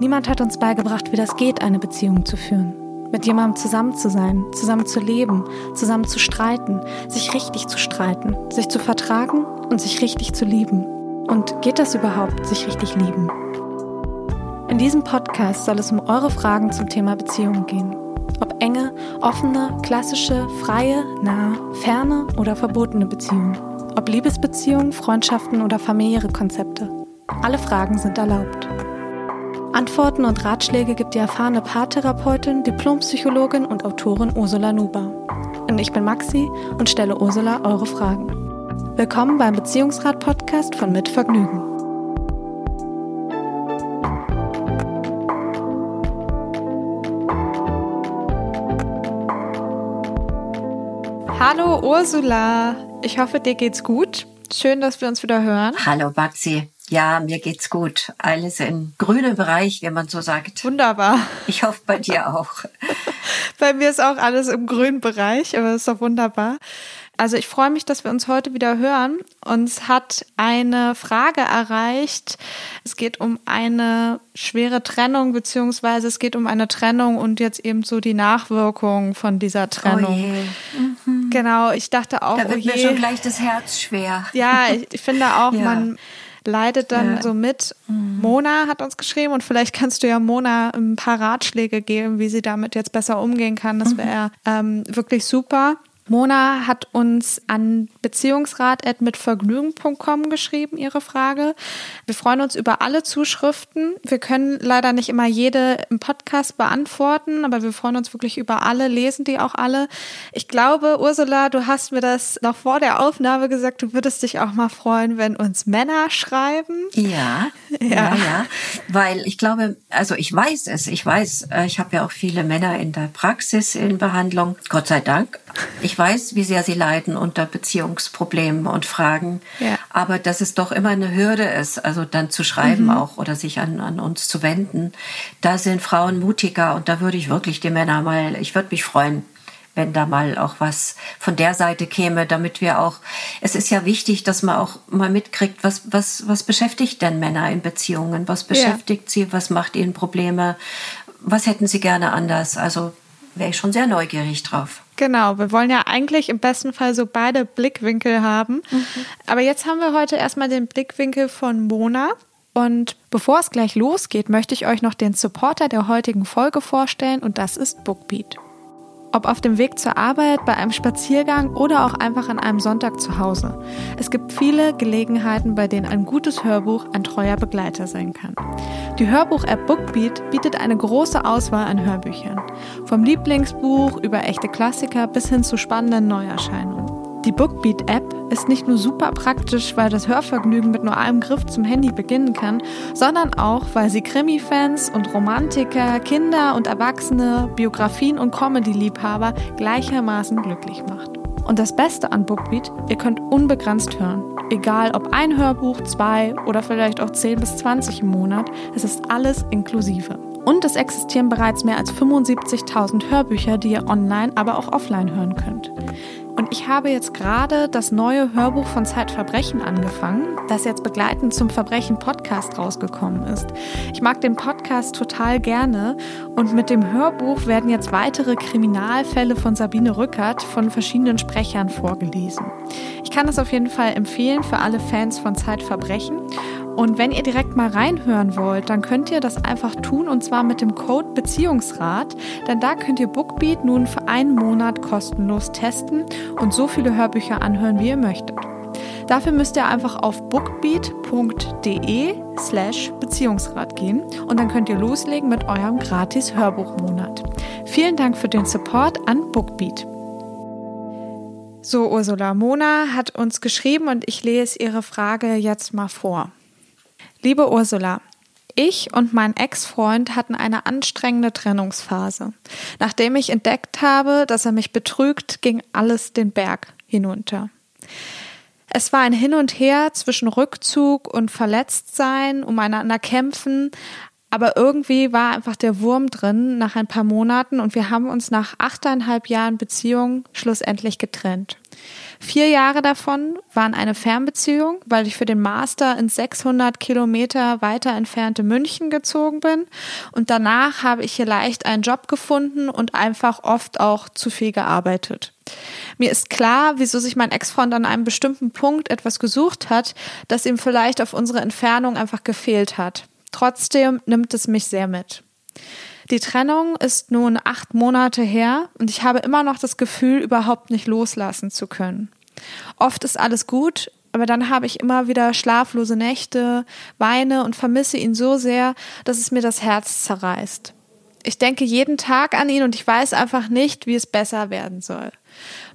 Niemand hat uns beigebracht, wie das geht, eine Beziehung zu führen. Mit jemandem zusammen zu sein, zusammen zu leben, zusammen zu streiten, sich richtig zu streiten, sich zu vertragen und sich richtig zu lieben. Und geht das überhaupt, sich richtig lieben? In diesem Podcast soll es um eure Fragen zum Thema Beziehungen gehen. Ob enge, offene, klassische, freie, nahe, ferne oder verbotene Beziehungen. Ob Liebesbeziehungen, Freundschaften oder familiäre Konzepte. Alle Fragen sind erlaubt. Antworten und Ratschläge gibt die erfahrene Paartherapeutin, Diplompsychologin und Autorin Ursula Nuber. Und ich bin Maxi und stelle Ursula eure Fragen. Willkommen beim Beziehungsrat-Podcast von Mit Vergnügen. Hallo Ursula, ich hoffe, dir geht's gut. Schön, dass wir uns wieder hören. Hallo Maxi. Ja, mir geht's gut. Alles im grünen Bereich, wenn man so sagt. Wunderbar. Ich hoffe bei dir auch. bei mir ist auch alles im grünen Bereich, aber ist doch wunderbar. Also ich freue mich, dass wir uns heute wieder hören. Uns hat eine Frage erreicht. Es geht um eine schwere Trennung, beziehungsweise es geht um eine Trennung und jetzt eben so die Nachwirkungen von dieser Trennung. Oh mhm. Genau, ich dachte auch. Da wird oh mir schon gleich das Herz schwer. Ja, ich finde auch, ja. man leidet dann ja. so mit. Mhm. Mona hat uns geschrieben und vielleicht kannst du ja Mona ein paar Ratschläge geben, wie sie damit jetzt besser umgehen kann. Das wäre mhm. ähm, wirklich super. Mona hat uns an beziehungsrat.mitvergnügen.com geschrieben, ihre Frage. Wir freuen uns über alle Zuschriften. Wir können leider nicht immer jede im Podcast beantworten, aber wir freuen uns wirklich über alle, lesen die auch alle. Ich glaube, Ursula, du hast mir das noch vor der Aufnahme gesagt, du würdest dich auch mal freuen, wenn uns Männer schreiben. Ja, ja, ja, ja. weil ich glaube, also ich weiß es, ich weiß, äh, ich habe ja auch viele Männer in der Praxis in Behandlung, Gott sei Dank. Ich weiß, wie sehr sie leiden unter Beziehungsproblemen und Fragen. Ja. Aber dass es doch immer eine Hürde ist, also dann zu schreiben mhm. auch oder sich an, an uns zu wenden. Da sind Frauen mutiger und da würde ich wirklich die Männer mal, ich würde mich freuen, wenn da mal auch was von der Seite käme, damit wir auch, es ist ja wichtig, dass man auch mal mitkriegt, was, was, was beschäftigt denn Männer in Beziehungen? Was beschäftigt ja. sie? Was macht ihnen Probleme? Was hätten sie gerne anders? Also wäre ich schon sehr neugierig drauf. Genau, wir wollen ja eigentlich im besten Fall so beide Blickwinkel haben. Mhm. Aber jetzt haben wir heute erstmal den Blickwinkel von Mona. Und bevor es gleich losgeht, möchte ich euch noch den Supporter der heutigen Folge vorstellen und das ist Bookbeat. Ob auf dem Weg zur Arbeit, bei einem Spaziergang oder auch einfach an einem Sonntag zu Hause. Es gibt viele Gelegenheiten, bei denen ein gutes Hörbuch ein treuer Begleiter sein kann. Die Hörbuch-App Bookbeat bietet eine große Auswahl an Hörbüchern. Vom Lieblingsbuch über echte Klassiker bis hin zu spannenden Neuerscheinungen. Die Bookbeat-App ist nicht nur super praktisch, weil das Hörvergnügen mit nur einem Griff zum Handy beginnen kann, sondern auch, weil sie Krimi-Fans und Romantiker, Kinder und Erwachsene, Biografien und Comedy-Liebhaber gleichermaßen glücklich macht. Und das Beste an Bookbeat, ihr könnt unbegrenzt hören. Egal ob ein Hörbuch, zwei oder vielleicht auch 10 bis 20 im Monat, es ist alles inklusive. Und es existieren bereits mehr als 75.000 Hörbücher, die ihr online, aber auch offline hören könnt. Und ich habe jetzt gerade das neue Hörbuch von Zeitverbrechen angefangen, das jetzt begleitend zum Verbrechen Podcast rausgekommen ist. Ich mag den Podcast total gerne und mit dem Hörbuch werden jetzt weitere Kriminalfälle von Sabine Rückert von verschiedenen Sprechern vorgelesen. Ich kann es auf jeden Fall empfehlen für alle Fans von Zeitverbrechen. Und wenn ihr direkt mal reinhören wollt, dann könnt ihr das einfach tun und zwar mit dem Code Beziehungsrat, denn da könnt ihr Bookbeat nun für einen Monat kostenlos testen und so viele Hörbücher anhören, wie ihr möchtet. Dafür müsst ihr einfach auf bookbeat.de slash Beziehungsrat gehen und dann könnt ihr loslegen mit eurem gratis Hörbuchmonat. Vielen Dank für den Support an Bookbeat. So, Ursula Mona hat uns geschrieben und ich lese ihre Frage jetzt mal vor. Liebe Ursula, ich und mein Ex-Freund hatten eine anstrengende Trennungsphase. Nachdem ich entdeckt habe, dass er mich betrügt, ging alles den Berg hinunter. Es war ein Hin und Her zwischen Rückzug und Verletztsein, umeinander kämpfen, Aber irgendwie war einfach der Wurm drin nach ein paar Monaten und wir haben uns nach achteinhalb Jahren Beziehung schlussendlich getrennt. Vier Jahre davon waren eine Fernbeziehung, weil ich für den Master ins 600 Kilometer weiter entfernte München gezogen bin. Und danach habe ich hier leicht einen Job gefunden und einfach oft auch zu viel gearbeitet. Mir ist klar, wieso sich mein Ex-Freund an einem bestimmten Punkt etwas gesucht hat, das ihm vielleicht auf unsere Entfernung einfach gefehlt hat. Trotzdem nimmt es mich sehr mit. Die Trennung ist nun acht Monate her und ich habe immer noch das Gefühl, überhaupt nicht loslassen zu können. Oft ist alles gut, aber dann habe ich immer wieder schlaflose Nächte, weine und vermisse ihn so sehr, dass es mir das Herz zerreißt. Ich denke jeden Tag an ihn und ich weiß einfach nicht, wie es besser werden soll.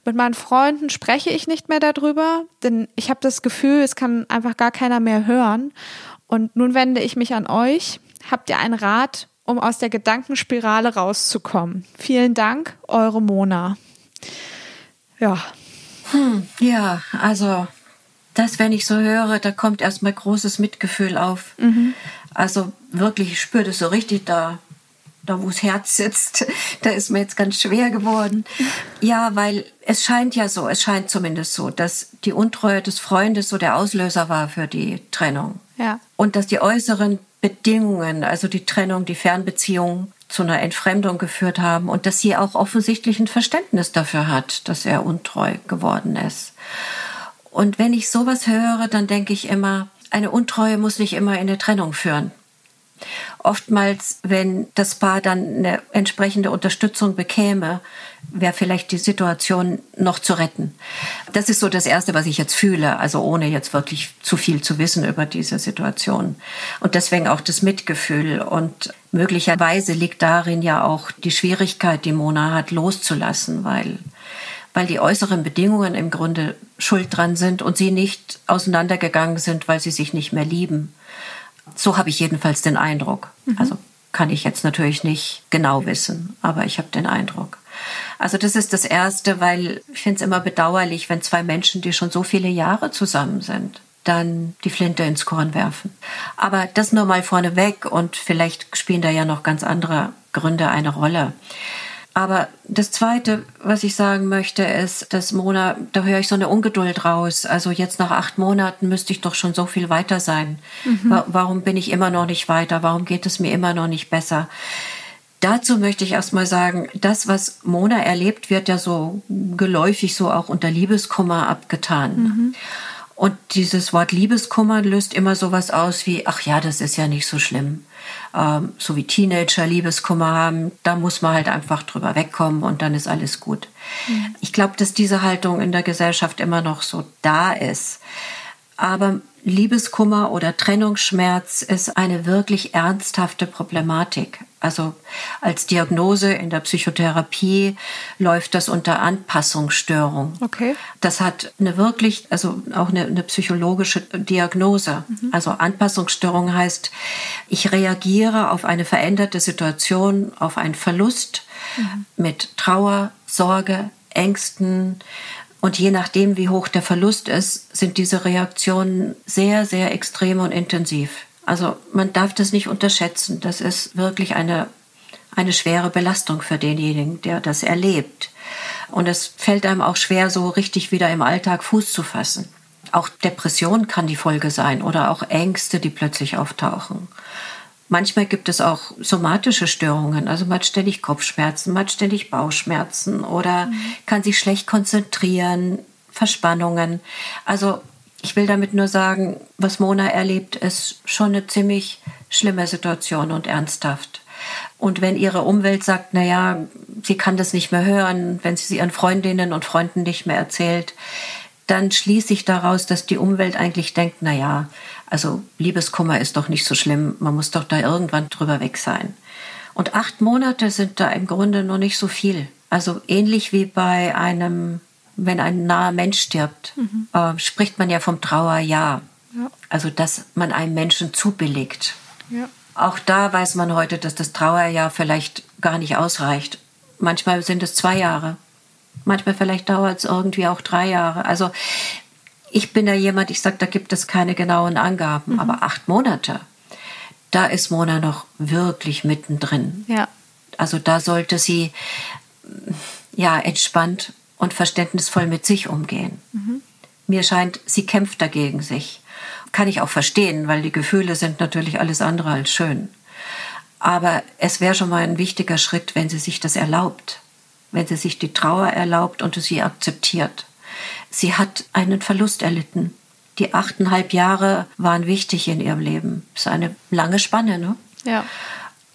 Mit meinen Freunden spreche ich nicht mehr darüber, denn ich habe das Gefühl, es kann einfach gar keiner mehr hören. Und nun wende ich mich an euch. Habt ihr einen Rat, um aus der Gedankenspirale rauszukommen? Vielen Dank, eure Mona. Ja. Hm, ja, also das, wenn ich so höre, da kommt erstmal großes Mitgefühl auf. Mhm. Also wirklich, ich spüre das so richtig da da wo das Herz sitzt, da ist mir jetzt ganz schwer geworden. Ja, weil es scheint ja so, es scheint zumindest so, dass die Untreue des Freundes so der Auslöser war für die Trennung. Ja. Und dass die äußeren Bedingungen, also die Trennung, die Fernbeziehung zu einer Entfremdung geführt haben und dass sie auch offensichtlich ein Verständnis dafür hat, dass er untreu geworden ist. Und wenn ich sowas höre, dann denke ich immer, eine Untreue muss nicht immer in eine Trennung führen. Oftmals, wenn das Paar dann eine entsprechende Unterstützung bekäme, wäre vielleicht die Situation noch zu retten. Das ist so das Erste, was ich jetzt fühle, also ohne jetzt wirklich zu viel zu wissen über diese Situation. Und deswegen auch das Mitgefühl. Und möglicherweise liegt darin ja auch die Schwierigkeit, die Mona hat, loszulassen, weil weil die äußeren Bedingungen im Grunde schuld dran sind und sie nicht auseinandergegangen sind, weil sie sich nicht mehr lieben. So habe ich jedenfalls den Eindruck. Mhm. Also kann ich jetzt natürlich nicht genau wissen, aber ich habe den Eindruck. Also das ist das Erste, weil ich finde es immer bedauerlich, wenn zwei Menschen, die schon so viele Jahre zusammen sind, dann die Flinte ins Korn werfen. Aber das nur mal vorneweg und vielleicht spielen da ja noch ganz andere Gründe eine Rolle. Aber das Zweite, was ich sagen möchte, ist, dass Mona, da höre ich so eine Ungeduld raus. Also jetzt nach acht Monaten müsste ich doch schon so viel weiter sein. Mhm. Warum bin ich immer noch nicht weiter? Warum geht es mir immer noch nicht besser? Dazu möchte ich erstmal sagen, das, was Mona erlebt, wird ja so geläufig so auch unter Liebeskummer abgetan. Mhm. Und dieses Wort Liebeskummer löst immer sowas aus wie, ach ja, das ist ja nicht so schlimm ähm, so wie Teenager Liebeskummer haben, da muss man halt einfach drüber wegkommen und dann ist alles gut. Mhm. Ich glaube, dass diese Haltung in der Gesellschaft immer noch so da ist. Aber Liebeskummer oder Trennungsschmerz ist eine wirklich ernsthafte Problematik. Also als Diagnose in der Psychotherapie läuft das unter Anpassungsstörung. Okay. Das hat eine wirklich, also auch eine, eine psychologische Diagnose. Mhm. Also Anpassungsstörung heißt, ich reagiere auf eine veränderte Situation, auf einen Verlust mhm. mit Trauer, Sorge, Ängsten, und je nachdem, wie hoch der Verlust ist, sind diese Reaktionen sehr, sehr extrem und intensiv. Also man darf das nicht unterschätzen. Das ist wirklich eine, eine schwere Belastung für denjenigen, der das erlebt. Und es fällt einem auch schwer, so richtig wieder im Alltag Fuß zu fassen. Auch Depression kann die Folge sein oder auch Ängste, die plötzlich auftauchen. Manchmal gibt es auch somatische Störungen, also man hat ständig Kopfschmerzen, man hat ständig Bauchschmerzen oder mhm. kann sich schlecht konzentrieren, Verspannungen. Also ich will damit nur sagen, was Mona erlebt, ist schon eine ziemlich schlimme Situation und ernsthaft. Und wenn ihre Umwelt sagt, na ja, sie kann das nicht mehr hören, wenn sie es ihren Freundinnen und Freunden nicht mehr erzählt, dann schließe ich daraus, dass die Umwelt eigentlich denkt, na ja, also Liebeskummer ist doch nicht so schlimm, man muss doch da irgendwann drüber weg sein. Und acht Monate sind da im Grunde noch nicht so viel. Also ähnlich wie bei einem, wenn ein naher Mensch stirbt, mhm. äh, spricht man ja vom Trauerjahr. Ja. Also dass man einem Menschen zubilligt. Ja. Auch da weiß man heute, dass das Trauerjahr vielleicht gar nicht ausreicht. Manchmal sind es zwei Jahre. Manchmal vielleicht dauert es irgendwie auch drei Jahre. Also ich bin da jemand, ich sage, da gibt es keine genauen Angaben, mhm. aber acht Monate, da ist Mona noch wirklich mittendrin. Ja. Also da sollte sie ja entspannt und verständnisvoll mit sich umgehen. Mhm. Mir scheint, sie kämpft dagegen sich. Kann ich auch verstehen, weil die Gefühle sind natürlich alles andere als schön. Aber es wäre schon mal ein wichtiger Schritt, wenn sie sich das erlaubt, wenn sie sich die Trauer erlaubt und sie akzeptiert. Sie hat einen Verlust erlitten. Die achteinhalb Jahre waren wichtig in ihrem Leben. Das ist eine lange Spanne, ne? Ja.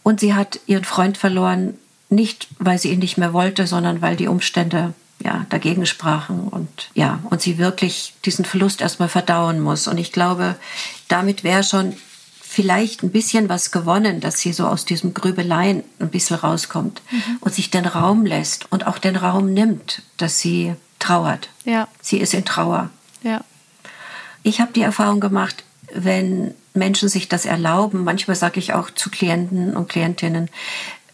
Und sie hat ihren Freund verloren, nicht weil sie ihn nicht mehr wollte, sondern weil die Umstände ja, dagegen sprachen und ja, und sie wirklich diesen Verlust erstmal verdauen muss. Und ich glaube, damit wäre schon vielleicht ein bisschen was gewonnen, dass sie so aus diesem Grübeleien ein bisschen rauskommt mhm. und sich den Raum lässt und auch den Raum nimmt, dass sie trauert. Ja. Sie ist in Trauer. Ja. Ich habe die Erfahrung gemacht, wenn Menschen sich das erlauben, manchmal sage ich auch zu Klienten und Klientinnen,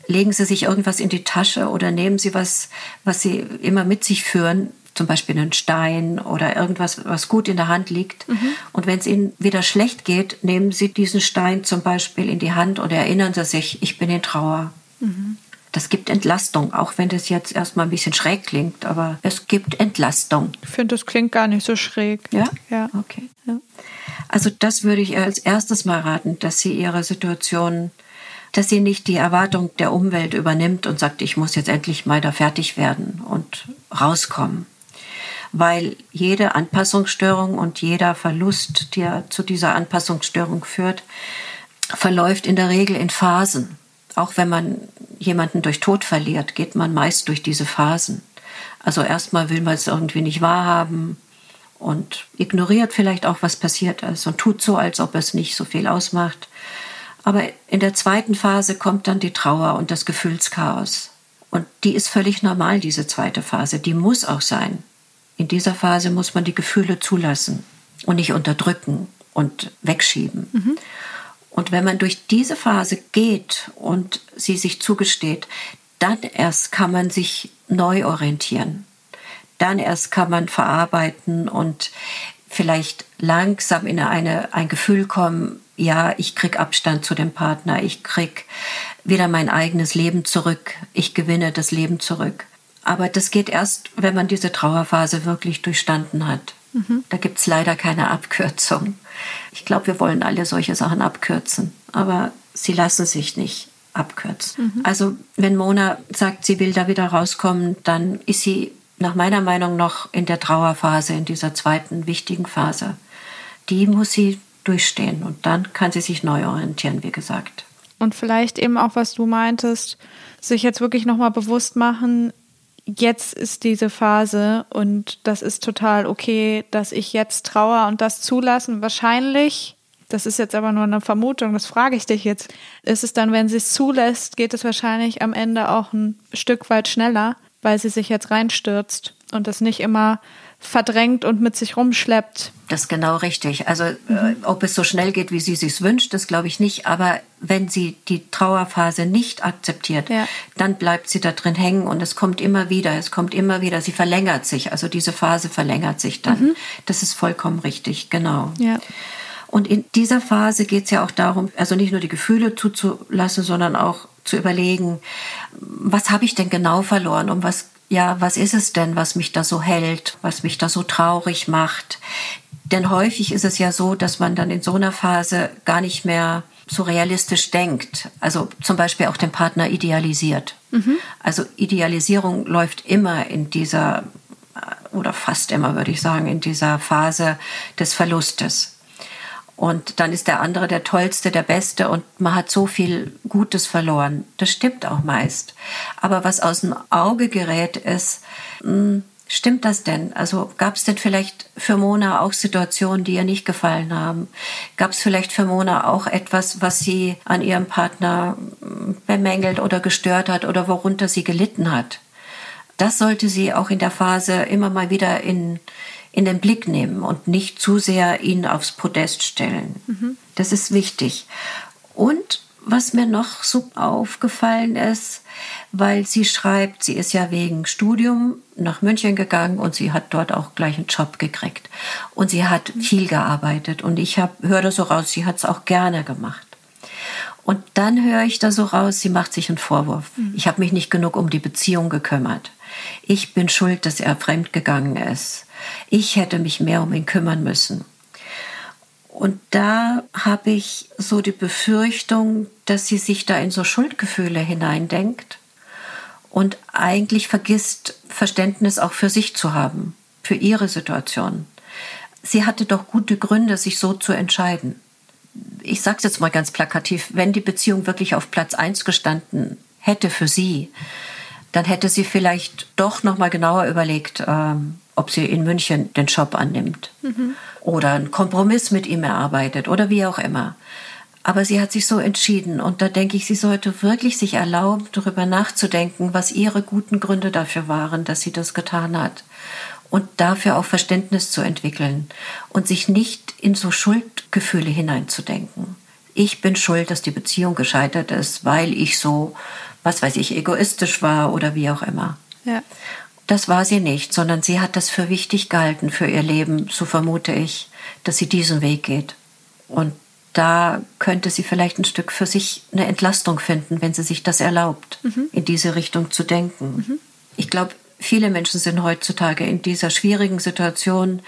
legen Sie sich irgendwas in die Tasche oder nehmen Sie was, was Sie immer mit sich führen, zum Beispiel einen Stein oder irgendwas, was gut in der Hand liegt. Mhm. Und wenn es Ihnen wieder schlecht geht, nehmen Sie diesen Stein zum Beispiel in die Hand und erinnern Sie sich, ich bin in Trauer. Mhm. Das gibt Entlastung, auch wenn das jetzt erstmal ein bisschen schräg klingt, aber es gibt Entlastung. Ich finde, das klingt gar nicht so schräg. Ja? Ja. Okay. Ja. Also das würde ich als erstes mal raten, dass Sie Ihre Situation dass sie nicht die Erwartung der Umwelt übernimmt und sagt, ich muss jetzt endlich mal da fertig werden und rauskommen. Weil jede Anpassungsstörung und jeder Verlust, der zu dieser Anpassungsstörung führt, verläuft in der Regel in Phasen. Auch wenn man jemanden durch Tod verliert, geht man meist durch diese Phasen. Also erstmal will man es irgendwie nicht wahrhaben und ignoriert vielleicht auch, was passiert ist und tut so, als ob es nicht so viel ausmacht. Aber in der zweiten Phase kommt dann die Trauer und das Gefühlschaos. Und die ist völlig normal, diese zweite Phase. Die muss auch sein. In dieser Phase muss man die Gefühle zulassen und nicht unterdrücken und wegschieben. Mhm. Und wenn man durch diese Phase geht und sie sich zugesteht, dann erst kann man sich neu orientieren. Dann erst kann man verarbeiten und vielleicht langsam in eine, ein Gefühl kommen, ja, ich krieg Abstand zu dem Partner, ich krieg wieder mein eigenes Leben zurück, ich gewinne das Leben zurück. Aber das geht erst, wenn man diese Trauerphase wirklich durchstanden hat. Mhm. Da gibt's leider keine Abkürzung. Ich glaube, wir wollen alle solche Sachen abkürzen, aber sie lassen sich nicht abkürzen. Mhm. Also wenn Mona sagt, sie will da wieder rauskommen, dann ist sie nach meiner Meinung noch in der Trauerphase, in dieser zweiten wichtigen Phase. Die muss sie durchstehen. Und dann kann sie sich neu orientieren, wie gesagt. Und vielleicht eben auch, was du meintest, sich jetzt wirklich nochmal bewusst machen, jetzt ist diese Phase und das ist total okay, dass ich jetzt trauer und das zulassen. Wahrscheinlich, das ist jetzt aber nur eine Vermutung, das frage ich dich jetzt, ist es dann, wenn sie es zulässt, geht es wahrscheinlich am Ende auch ein Stück weit schneller, weil sie sich jetzt reinstürzt und das nicht immer verdrängt und mit sich rumschleppt. Das ist genau richtig. Also mhm. äh, ob es so schnell geht, wie sie sich wünscht, das glaube ich nicht. Aber wenn sie die Trauerphase nicht akzeptiert, ja. dann bleibt sie da drin hängen und es kommt immer wieder, es kommt immer wieder, sie verlängert sich. Also diese Phase verlängert sich dann. Mhm. Das ist vollkommen richtig, genau. Ja. Und in dieser Phase geht es ja auch darum, also nicht nur die Gefühle zuzulassen, sondern auch zu überlegen, was habe ich denn genau verloren, um was ja, was ist es denn, was mich da so hält, was mich da so traurig macht? Denn häufig ist es ja so, dass man dann in so einer Phase gar nicht mehr so realistisch denkt. Also zum Beispiel auch den Partner idealisiert. Mhm. Also Idealisierung läuft immer in dieser, oder fast immer würde ich sagen, in dieser Phase des Verlustes. Und dann ist der andere der Tollste, der Beste und man hat so viel Gutes verloren. Das stimmt auch meist. Aber was aus dem Auge gerät ist, hm, stimmt das denn? Also gab es denn vielleicht für Mona auch Situationen, die ihr nicht gefallen haben? Gab es vielleicht für Mona auch etwas, was sie an ihrem Partner hm, bemängelt oder gestört hat oder worunter sie gelitten hat? Das sollte sie auch in der Phase immer mal wieder in, in den Blick nehmen und nicht zu sehr ihn aufs Podest stellen. Mhm. Das ist wichtig. Und was mir noch so aufgefallen ist, weil sie schreibt, sie ist ja wegen Studium nach München gegangen und sie hat dort auch gleich einen Job gekriegt. Und sie hat mhm. viel gearbeitet und ich höre das so raus, sie hat es auch gerne gemacht. Und dann höre ich da so raus, sie macht sich einen Vorwurf. Mhm. Ich habe mich nicht genug um die Beziehung gekümmert. Ich bin schuld, dass er fremdgegangen ist. Ich hätte mich mehr um ihn kümmern müssen. Und da habe ich so die Befürchtung, dass sie sich da in so Schuldgefühle hineindenkt und eigentlich vergisst, Verständnis auch für sich zu haben, für ihre Situation. Sie hatte doch gute Gründe, sich so zu entscheiden. Ich sage es jetzt mal ganz plakativ, wenn die Beziehung wirklich auf Platz 1 gestanden hätte für sie, dann hätte sie vielleicht doch noch mal genauer überlegt, ähm, ob sie in München den Job annimmt mhm. oder einen Kompromiss mit ihm erarbeitet oder wie auch immer. Aber sie hat sich so entschieden und da denke ich, sie sollte wirklich sich erlauben, darüber nachzudenken, was ihre guten Gründe dafür waren, dass sie das getan hat und dafür auch Verständnis zu entwickeln und sich nicht in so Schuldgefühle hineinzudenken. Ich bin schuld, dass die Beziehung gescheitert ist, weil ich so, was weiß ich, egoistisch war oder wie auch immer. Ja. Das war sie nicht, sondern sie hat das für wichtig gehalten für ihr Leben, so vermute ich, dass sie diesen Weg geht. Und da könnte sie vielleicht ein Stück für sich eine Entlastung finden, wenn sie sich das erlaubt, mhm. in diese Richtung zu denken. Mhm. Ich glaube, viele Menschen sind heutzutage in dieser schwierigen Situation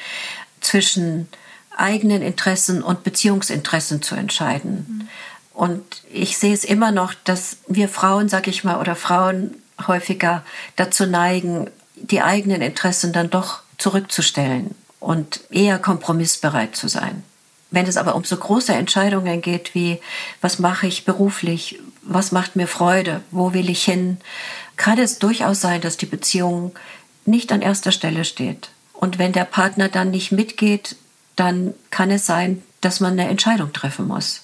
zwischen eigenen Interessen und Beziehungsinteressen zu entscheiden. Mhm. Und ich sehe es immer noch, dass wir Frauen, sag ich mal, oder Frauen häufiger dazu neigen, die eigenen Interessen dann doch zurückzustellen und eher kompromissbereit zu sein. Wenn es aber um so große Entscheidungen geht wie, was mache ich beruflich, was macht mir Freude, wo will ich hin, kann es durchaus sein, dass die Beziehung nicht an erster Stelle steht. Und wenn der Partner dann nicht mitgeht, dann kann es sein, dass man eine Entscheidung treffen muss.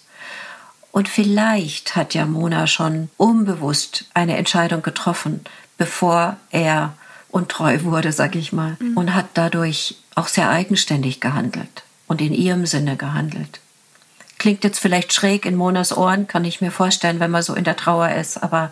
Und vielleicht hat ja Mona schon unbewusst eine Entscheidung getroffen, bevor er untreu wurde, sag ich mal, mhm. und hat dadurch auch sehr eigenständig gehandelt und in ihrem Sinne gehandelt. Klingt jetzt vielleicht schräg in Monas Ohren, kann ich mir vorstellen, wenn man so in der Trauer ist, aber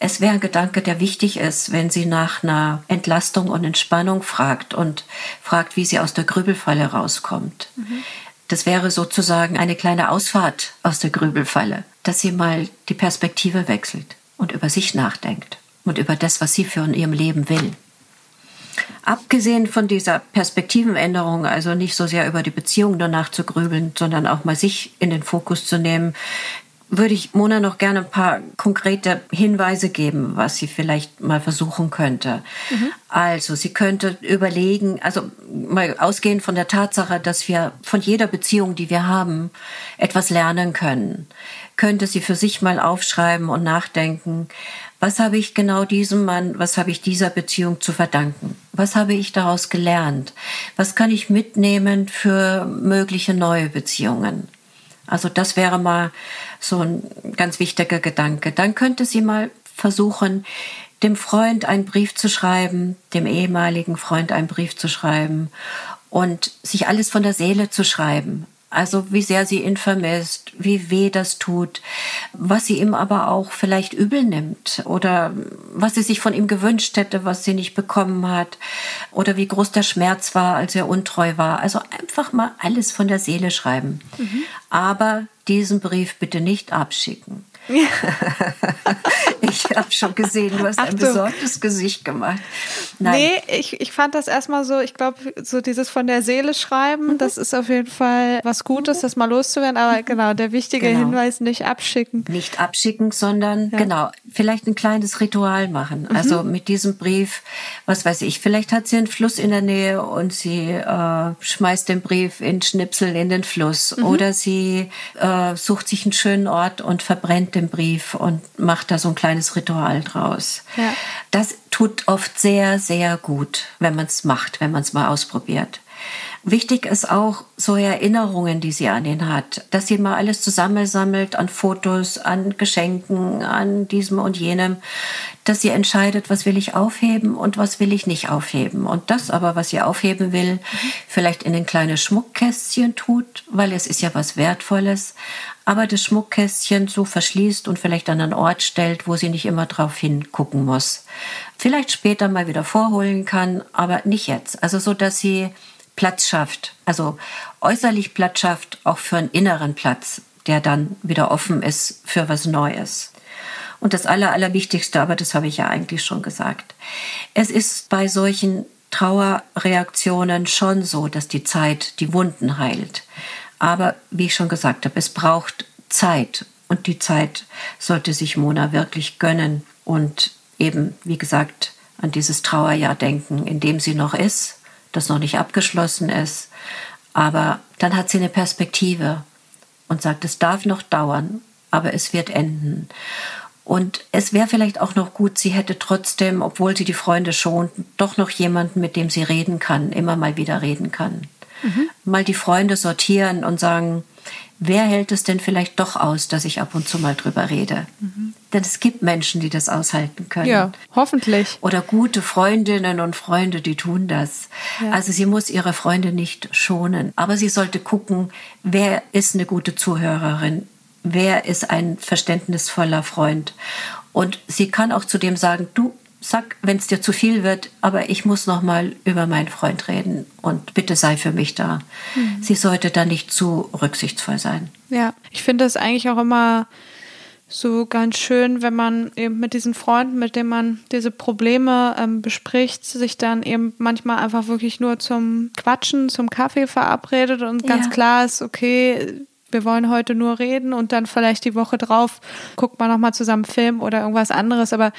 es wäre ein Gedanke, der wichtig ist, wenn sie nach einer Entlastung und Entspannung fragt und fragt, wie sie aus der Grübelfalle rauskommt. Mhm. Das wäre sozusagen eine kleine Ausfahrt aus der Grübelfalle, dass sie mal die Perspektive wechselt und über sich nachdenkt und über das, was sie für in ihrem Leben will. Abgesehen von dieser Perspektivenänderung, also nicht so sehr über die Beziehung danach zu grübeln, sondern auch mal sich in den Fokus zu nehmen, würde ich Mona noch gerne ein paar konkrete Hinweise geben, was sie vielleicht mal versuchen könnte. Mhm. Also, sie könnte überlegen, also mal ausgehend von der Tatsache, dass wir von jeder Beziehung, die wir haben, etwas lernen können, könnte sie für sich mal aufschreiben und nachdenken, was habe ich genau diesem Mann, was habe ich dieser Beziehung zu verdanken? Was habe ich daraus gelernt? Was kann ich mitnehmen für mögliche neue Beziehungen? Also das wäre mal so ein ganz wichtiger Gedanke. Dann könnte sie mal versuchen, dem Freund einen Brief zu schreiben, dem ehemaligen Freund einen Brief zu schreiben und sich alles von der Seele zu schreiben. Also wie sehr sie ihn vermisst, wie weh das tut, was sie ihm aber auch vielleicht übel nimmt oder was sie sich von ihm gewünscht hätte, was sie nicht bekommen hat oder wie groß der Schmerz war, als er untreu war. Also einfach mal alles von der Seele schreiben. Mhm. Aber diesen Brief bitte nicht abschicken. ich habe schon gesehen, du hast Ach ein besorgtes Gesicht gemacht. Nein. Nee, ich, ich fand das erstmal so, ich glaube, so dieses von der Seele schreiben, mhm. das ist auf jeden Fall was Gutes, das mal loszuwerden. Aber mhm. genau, der wichtige genau. Hinweis, nicht abschicken. Nicht abschicken, sondern ja. genau, vielleicht ein kleines Ritual machen. Mhm. Also mit diesem Brief, was weiß ich, vielleicht hat sie einen Fluss in der Nähe und sie äh, schmeißt den Brief in Schnipsel in den Fluss. Mhm. Oder sie äh, sucht sich einen schönen Ort und verbrennt den Brief und macht da so ein kleines Ritual draus. Ja. Das tut oft sehr, sehr gut, wenn man es macht, wenn man es mal ausprobiert. Wichtig ist auch so Erinnerungen, die sie an ihn hat, dass sie mal alles zusammensammelt an Fotos, an Geschenken, an diesem und jenem, dass sie entscheidet, was will ich aufheben und was will ich nicht aufheben. Und das aber, was sie aufheben will, vielleicht in ein kleines Schmuckkästchen tut, weil es ist ja was Wertvolles, aber das Schmuckkästchen so verschließt und vielleicht an einen Ort stellt, wo sie nicht immer drauf hingucken muss. Vielleicht später mal wieder vorholen kann, aber nicht jetzt. Also so, dass sie Platz schafft, also äußerlich Platz schafft, auch für einen inneren Platz, der dann wieder offen ist für was Neues. Und das Aller, Allerwichtigste, aber das habe ich ja eigentlich schon gesagt. Es ist bei solchen Trauerreaktionen schon so, dass die Zeit die Wunden heilt. Aber wie ich schon gesagt habe, es braucht Zeit. Und die Zeit sollte sich Mona wirklich gönnen und eben, wie gesagt, an dieses Trauerjahr denken, in dem sie noch ist, das noch nicht abgeschlossen ist. Aber dann hat sie eine Perspektive und sagt, es darf noch dauern, aber es wird enden. Und es wäre vielleicht auch noch gut, sie hätte trotzdem, obwohl sie die Freunde schont, doch noch jemanden, mit dem sie reden kann, immer mal wieder reden kann. Mhm. Mal die Freunde sortieren und sagen, wer hält es denn vielleicht doch aus, dass ich ab und zu mal drüber rede? Mhm. Denn es gibt Menschen, die das aushalten können. Ja, hoffentlich. Oder gute Freundinnen und Freunde, die tun das. Ja. Also sie muss ihre Freunde nicht schonen. Aber sie sollte gucken, wer ist eine gute Zuhörerin? wer ist ein verständnisvoller Freund. Und sie kann auch zu dem sagen, du sag, wenn es dir zu viel wird, aber ich muss noch mal über meinen Freund reden und bitte sei für mich da. Mhm. Sie sollte da nicht zu rücksichtsvoll sein. Ja, ich finde es eigentlich auch immer so ganz schön, wenn man eben mit diesen Freunden, mit denen man diese Probleme ähm, bespricht, sich dann eben manchmal einfach wirklich nur zum Quatschen, zum Kaffee verabredet und ganz ja. klar ist, okay, wir wollen heute nur reden und dann vielleicht die Woche drauf guckt man nochmal zusammen Film oder irgendwas anderes. Aber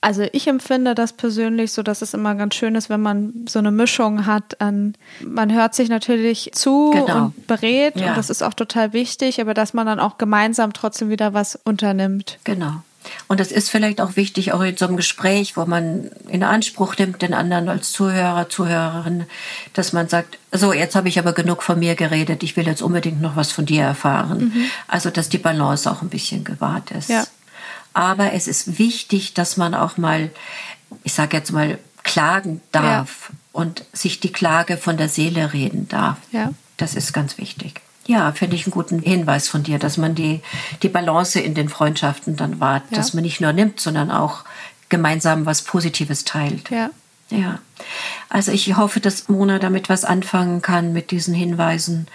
also ich empfinde das persönlich so, dass es immer ganz schön ist, wenn man so eine Mischung hat an, man hört sich natürlich zu genau. und berät ja. und das ist auch total wichtig, aber dass man dann auch gemeinsam trotzdem wieder was unternimmt. Genau. Und das ist vielleicht auch wichtig, auch in so einem Gespräch, wo man in Anspruch nimmt, den anderen als Zuhörer, Zuhörerin, dass man sagt, so, jetzt habe ich aber genug von mir geredet, ich will jetzt unbedingt noch was von dir erfahren. Mhm. Also, dass die Balance auch ein bisschen gewahrt ist. Ja. Aber es ist wichtig, dass man auch mal, ich sage jetzt mal, klagen darf ja. und sich die Klage von der Seele reden darf. Ja. Das ist ganz wichtig. Ja, finde ich einen guten Hinweis von dir, dass man die, die Balance in den Freundschaften dann wahrt, ja. dass man nicht nur nimmt, sondern auch gemeinsam was Positives teilt. Ja. Ja. Also ich hoffe, dass Mona damit was anfangen kann mit diesen Hinweisen.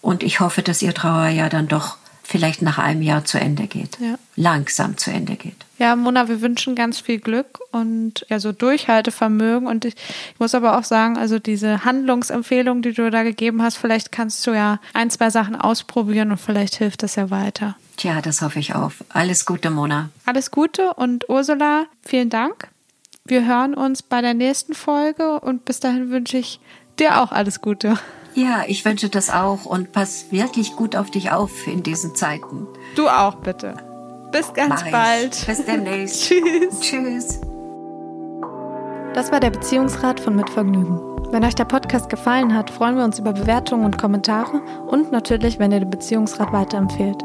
Und ich hoffe, dass ihr Trauerjahr dann doch vielleicht nach einem Jahr zu Ende geht. Ja. Langsam zu Ende geht. Ja, Mona, wir wünschen ganz viel Glück und ja, so Durchhaltevermögen. Und ich, ich muss aber auch sagen, also diese Handlungsempfehlung, die du da gegeben hast, vielleicht kannst du ja ein, zwei Sachen ausprobieren und vielleicht hilft das ja weiter. Tja, das hoffe ich auch. Alles Gute, Mona. Alles Gute und Ursula, vielen Dank. Wir hören uns bei der nächsten Folge und bis dahin wünsche ich dir auch alles Gute. Ja, ich wünsche das auch und pass wirklich gut auf dich auf in diesen Zeiten. Du auch bitte. Bis ganz Mach bald. Ich. Bis demnächst. Tschüss. Tschüss. Das war der Beziehungsrat von Mitvergnügen. Wenn euch der Podcast gefallen hat, freuen wir uns über Bewertungen und Kommentare und natürlich, wenn ihr den Beziehungsrat weiterempfehlt.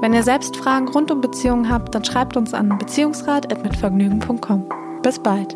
Wenn ihr selbst Fragen rund um Beziehungen habt, dann schreibt uns an beziehungsrat.mitvergnügen.com. Bis bald.